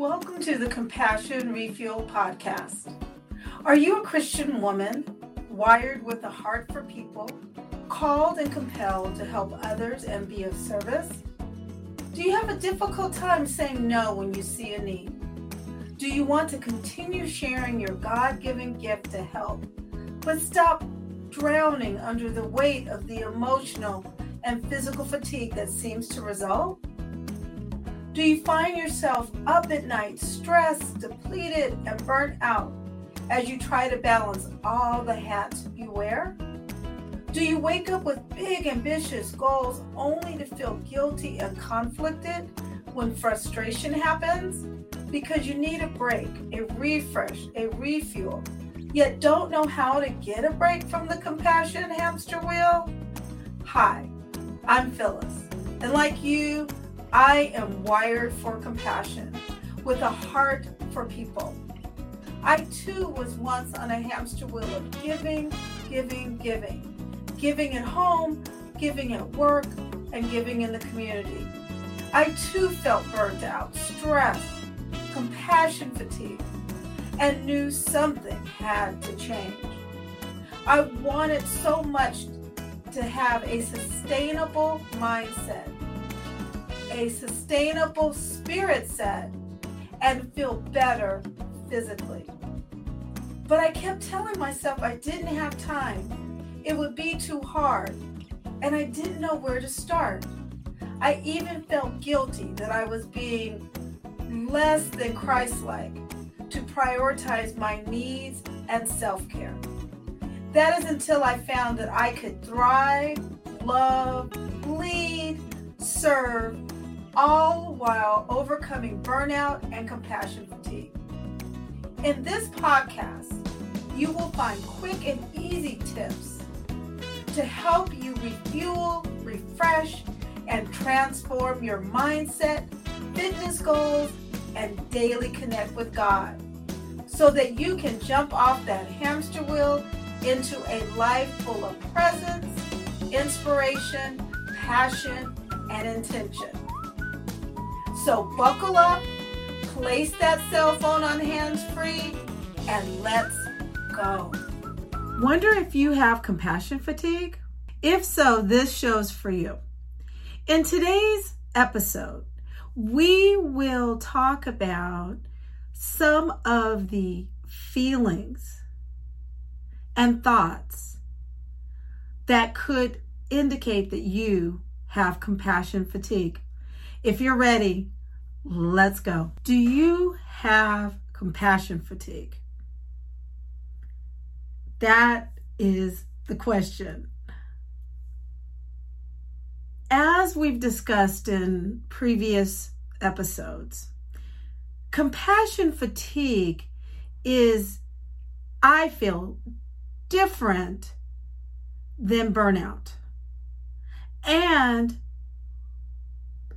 Welcome to the Compassion Refuel podcast. Are you a Christian woman wired with a heart for people, called and compelled to help others and be of service? Do you have a difficult time saying no when you see a need? Do you want to continue sharing your God given gift to help, but stop drowning under the weight of the emotional and physical fatigue that seems to result? Do you find yourself up at night, stressed, depleted, and burnt out as you try to balance all the hats you wear? Do you wake up with big, ambitious goals only to feel guilty and conflicted when frustration happens? Because you need a break, a refresh, a refuel, yet don't know how to get a break from the compassion hamster wheel? Hi, I'm Phyllis, and like you, I am wired for compassion with a heart for people. I too was once on a hamster wheel of giving, giving, giving. Giving at home, giving at work, and giving in the community. I too felt burnt out, stressed, compassion fatigue, and knew something had to change. I wanted so much to have a sustainable mindset a sustainable spirit set and feel better physically. But I kept telling myself I didn't have time. It would be too hard, and I didn't know where to start. I even felt guilty that I was being less than Christ like to prioritize my needs and self care. That is until I found that I could thrive, love, lead, serve, all while overcoming burnout and compassion fatigue. In this podcast, you will find quick and easy tips to help you refuel, refresh, and transform your mindset, fitness goals, and daily connect with God so that you can jump off that hamster wheel into a life full of presence, inspiration, passion, and intention. So buckle up, place that cell phone on hands free, and let's go. Wonder if you have compassion fatigue? If so, this show's for you. In today's episode, we will talk about some of the feelings and thoughts that could indicate that you have compassion fatigue. If you're ready, let's go. Do you have compassion fatigue? That is the question. As we've discussed in previous episodes, compassion fatigue is, I feel, different than burnout. And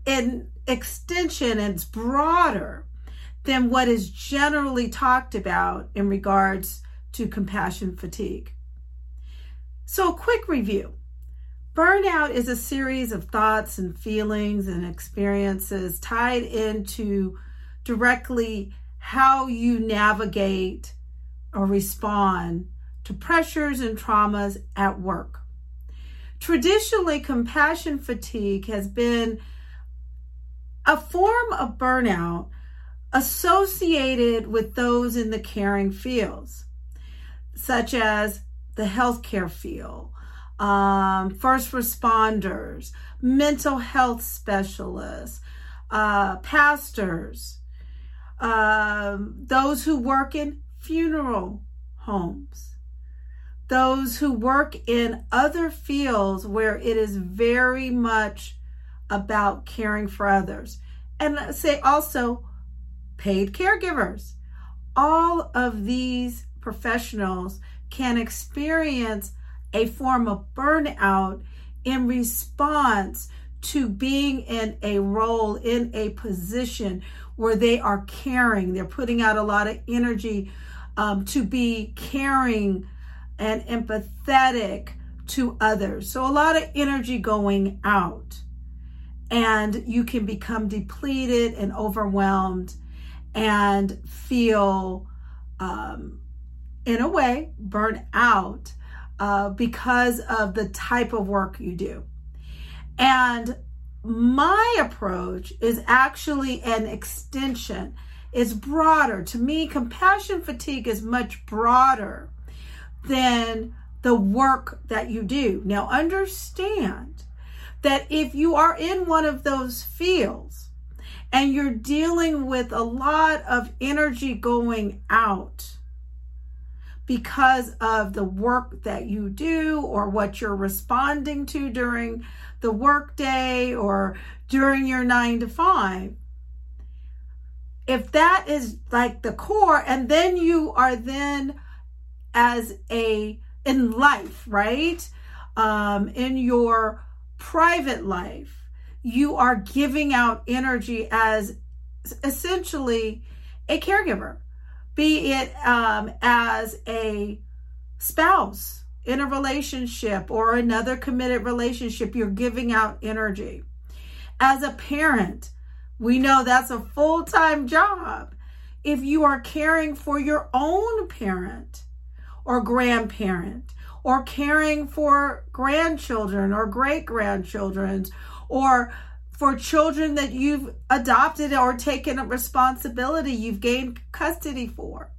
in extension, it's broader than what is generally talked about in regards to compassion fatigue. So, a quick review burnout is a series of thoughts and feelings and experiences tied into directly how you navigate or respond to pressures and traumas at work. Traditionally, compassion fatigue has been a form of burnout associated with those in the caring fields, such as the healthcare field, um, first responders, mental health specialists, uh, pastors, um, those who work in funeral homes, those who work in other fields where it is very much about caring for others. And say also paid caregivers. All of these professionals can experience a form of burnout in response to being in a role, in a position where they are caring. They're putting out a lot of energy um, to be caring and empathetic to others. So, a lot of energy going out and you can become depleted and overwhelmed and feel, um, in a way, burnt out uh, because of the type of work you do. And my approach is actually an extension, is broader. To me, compassion fatigue is much broader than the work that you do. Now, understand that if you are in one of those fields and you're dealing with a lot of energy going out because of the work that you do or what you're responding to during the workday or during your nine to five, if that is like the core, and then you are then as a in life, right? Um, in your private life, you are giving out energy as essentially a caregiver, be it um, as a spouse in a relationship or another committed relationship, you're giving out energy. As a parent, we know that's a full time job. If you are caring for your own parent, or grandparent or caring for grandchildren or great grandchildren or for children that you've adopted or taken a responsibility you've gained custody for.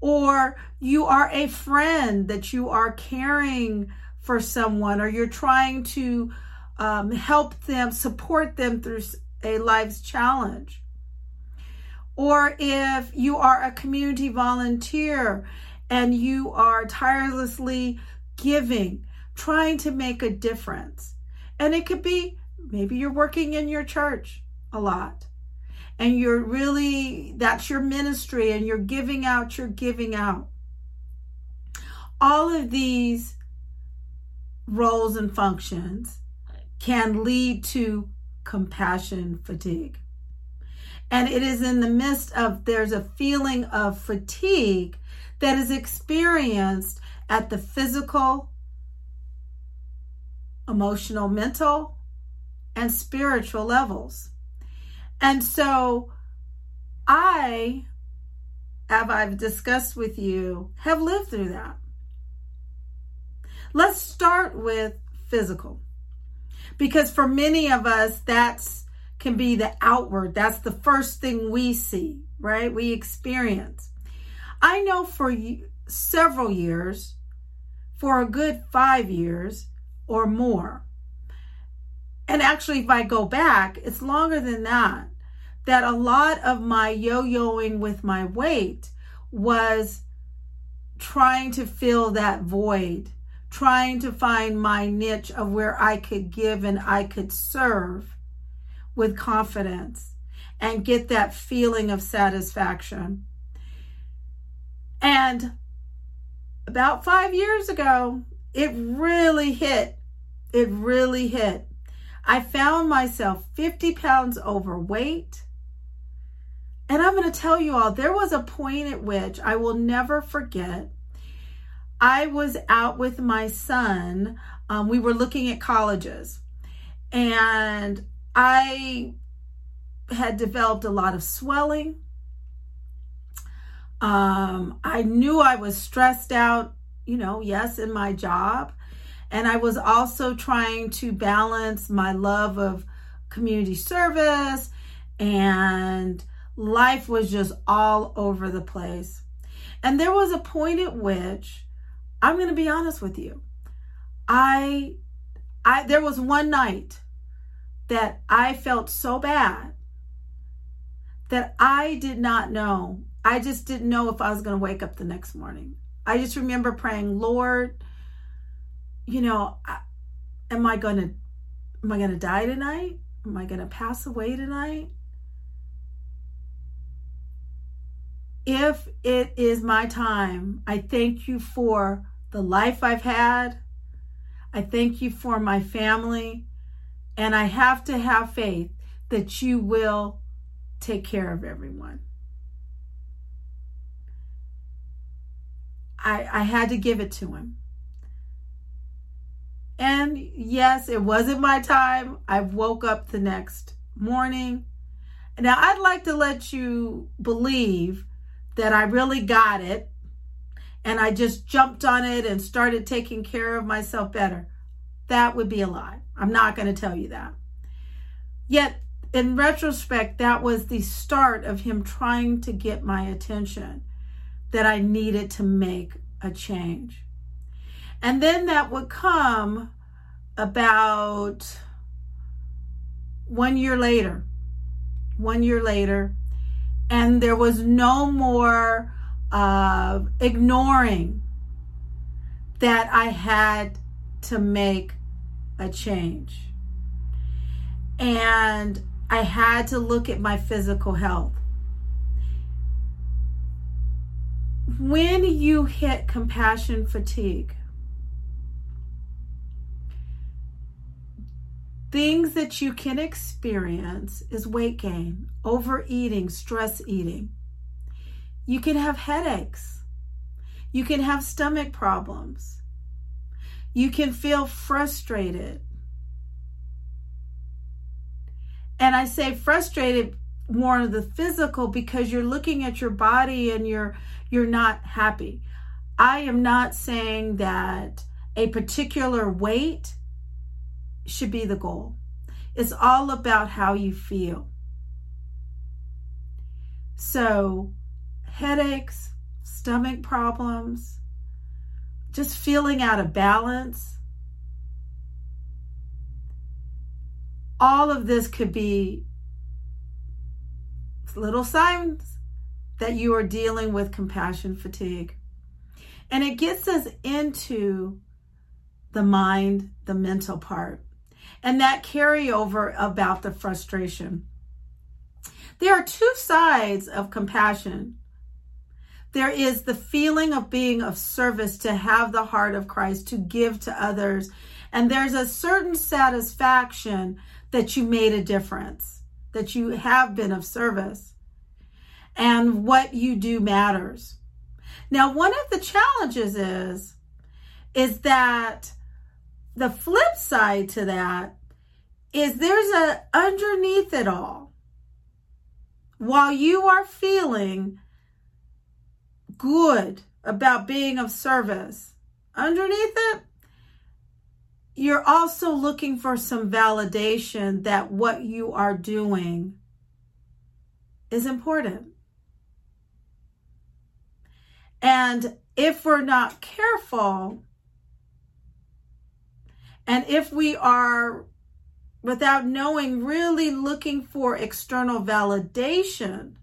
Or you are a friend that you are caring for someone or you're trying to um, help them support them through a life's challenge. Or if you are a community volunteer and you are tirelessly giving, trying to make a difference. And it could be maybe you're working in your church a lot and you're really, that's your ministry and you're giving out, you're giving out. All of these roles and functions can lead to compassion fatigue. And it is in the midst of there's a feeling of fatigue that is experienced at the physical, emotional, mental, and spiritual levels. And so I, as I've discussed with you, have lived through that. Let's start with physical. Because for many of us, that's can be the outward. That's the first thing we see, right? We experience. I know for several years, for a good five years or more, and actually, if I go back, it's longer than that, that a lot of my yo yoing with my weight was trying to fill that void, trying to find my niche of where I could give and I could serve with confidence and get that feeling of satisfaction. And about five years ago, it really hit. It really hit. I found myself 50 pounds overweight. And I'm going to tell you all, there was a point at which I will never forget. I was out with my son. Um, we were looking at colleges. And I had developed a lot of swelling. Um, I knew I was stressed out, you know, yes, in my job. And I was also trying to balance my love of community service and life was just all over the place. And there was a point at which I'm going to be honest with you. I I there was one night that I felt so bad that I did not know I just didn't know if I was going to wake up the next morning. I just remember praying, Lord, you know, am I going to am I going to die tonight? Am I going to pass away tonight? If it is my time, I thank you for the life I've had. I thank you for my family. And I have to have faith that you will take care of everyone. I, I had to give it to him. And yes, it wasn't my time. I woke up the next morning Now, I'd like to let you believe that I really got it and I just jumped on it and started taking care of myself better. That would be a lie. I'm not going to tell you that. Yet, in retrospect, that was the start of him trying to get my attention that I needed to make a change. And then that would come about one year later. One year later. And there was no more uh, ignoring that I had to make a change. And I had to look at my physical health. When you hit compassion fatigue, things that you can experience is weight gain, overeating, stress eating. You can have headaches. You can have stomach problems. You can feel frustrated. And I say frustrated more of the physical because you're looking at your body and you're you're not happy. I am not saying that a particular weight should be the goal. It's all about how you feel. So, headaches, stomach problems, just feeling out of balance. All of this could be little signs that you are dealing with compassion fatigue. And it gets us into the mind, the mental part, and that carryover about the frustration. There are two sides of compassion there is the feeling of being of service to have the heart of Christ to give to others. And there's a certain satisfaction that you made a difference, that you have been of service, and what you do matters. Now, one of the challenges is, is that the flip side to that is there's a underneath it all. While you are feeling good about being of service, underneath it, you're also looking for some validation that what you are doing is important. And if we're not careful, and if we are, without knowing, really looking for external validation,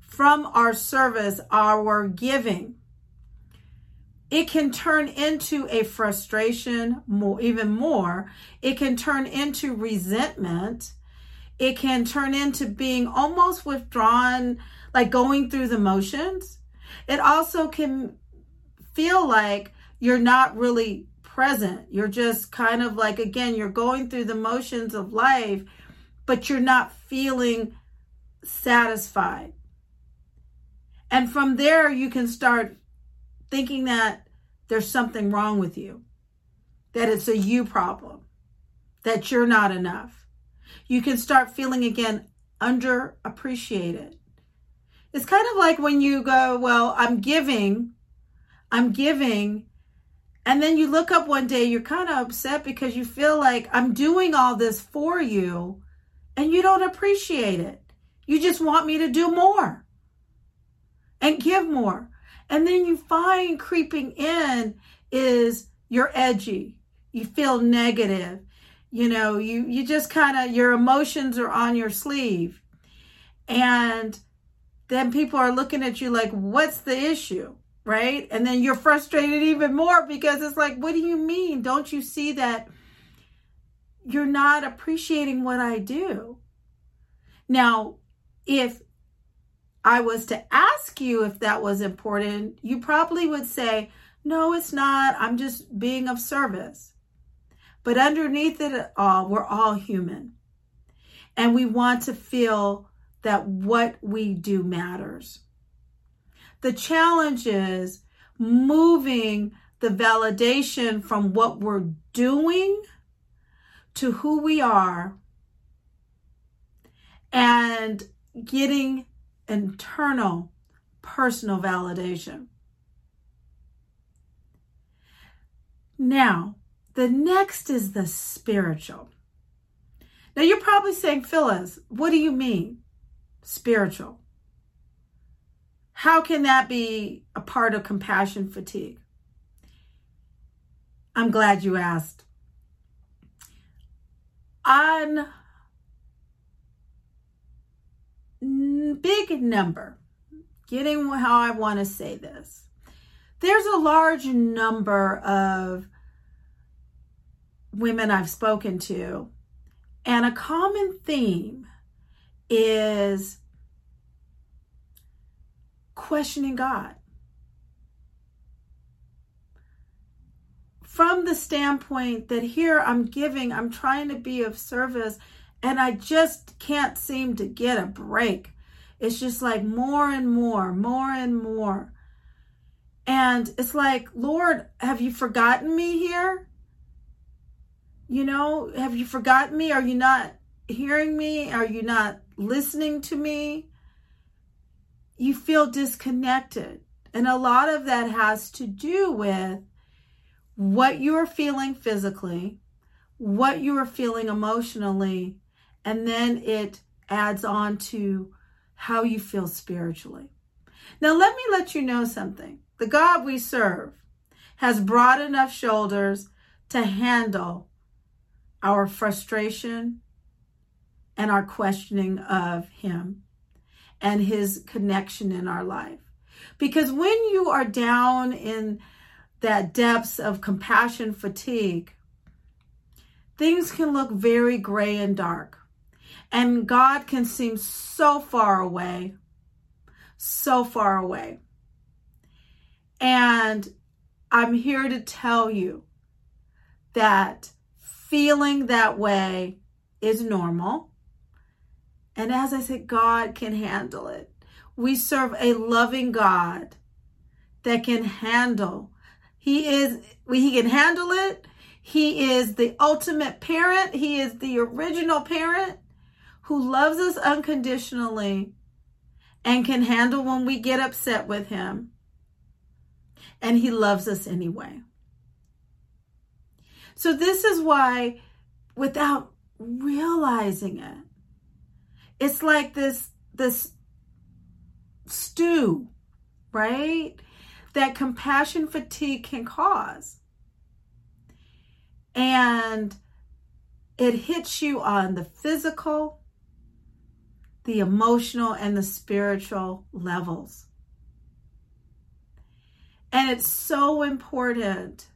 from our service, our giving, it can turn into a frustration more even more. It can turn into resentment. It can turn into being almost withdrawn like going through the motions it also can feel like you're not really present you're just kind of like again you're going through the motions of life but you're not feeling satisfied and from there, you can start thinking that there's something wrong with you, that it's a you problem, that you're not enough. You can start feeling again underappreciated. It's kind of like when you go, Well, I'm giving, I'm giving. And then you look up one day, you're kind of upset because you feel like I'm doing all this for you and you don't appreciate it. You just want me to do more and give more. And then you find creeping in is you're edgy. You feel negative. You know, you you just kind of your emotions are on your sleeve. And then people are looking at you like, "What's the issue?" Right? And then you're frustrated even more because it's like, "What do you mean? Don't you see that you're not appreciating what I do?" Now, if I was to ask you if that was important, you probably would say, No, it's not. I'm just being of service. But underneath it all, we're all human. And we want to feel that what we do matters. The challenge is moving the validation from what we're doing to who we are and getting internal personal validation. Now, the next is the spiritual. Now, you're probably saying, Phyllis, what do you mean spiritual? How can that be a part of compassion fatigue? I'm glad you asked. On big number, getting how I want to say this, there's a large number of women I've spoken to, and a common theme is questioning God. From the standpoint that here I'm giving, I'm trying to be of service, and I just can't seem to get a break. It's just like more and more, more and more. And it's like, Lord, have you forgotten me here? You know, have you forgotten me? Are you not hearing me? Are you not listening to me? You feel disconnected. And a lot of that has to do with what you are feeling physically, what you are feeling emotionally, and then it adds on to how you feel spiritually. Now, let me let you know something. The God we serve has broad enough shoulders to handle our frustration and our questioning of Him and His connection in our life. Because when you are down in that depths of compassion fatigue, things can look very gray and dark. And God can seem so far away, so far away. And I'm here to tell you that feeling that way is normal. And as I said, God can handle it. We serve a loving God that can handle. He is he can handle it. He is the ultimate parent. He is the original parent who loves us unconditionally and can handle when we get upset with him and he loves us anyway. So, this is why, without realizing it, it's like this, this stew, right? That compassion fatigue can cause. And it hits you on the physical, the emotional, and the spiritual levels. And it's so important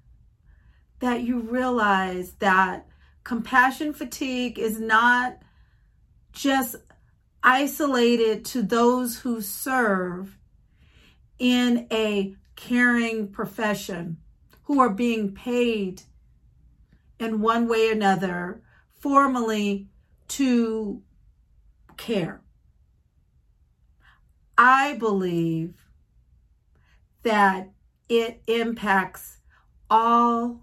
that you realize that compassion fatigue is not just isolated to those who serve in a caring profession, who are being paid in one way or another formally to care. I believe that it impacts all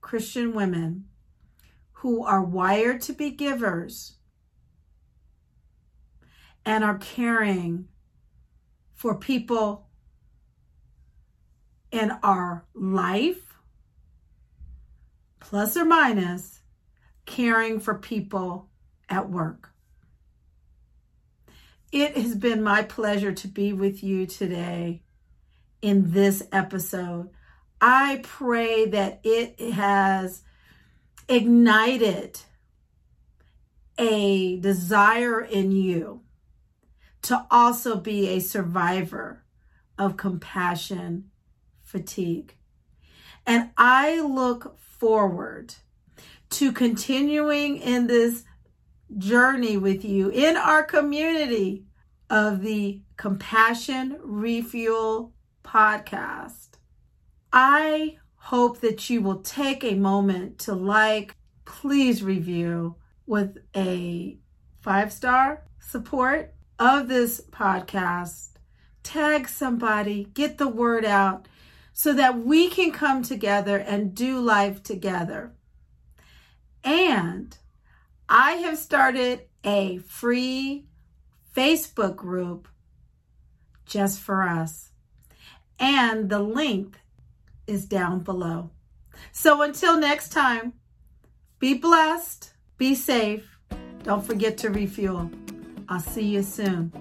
Christian women who are wired to be givers and are caring for people in our life, plus or minus, caring for people at work. It has been my pleasure to be with you today in this episode. I pray that it has ignited a desire in you to also be a survivor of compassion fatigue. And I look forward to continuing in this journey with you in our community of the Compassion Refuel podcast. I hope that you will take a moment to like, please review with a five star support of this podcast. Tag somebody, get the word out so that we can come together and do life together. And I have started a free Facebook group just for us. And the link is down below. So until next time, be blessed, be safe. Don't forget to refuel. I'll see you soon.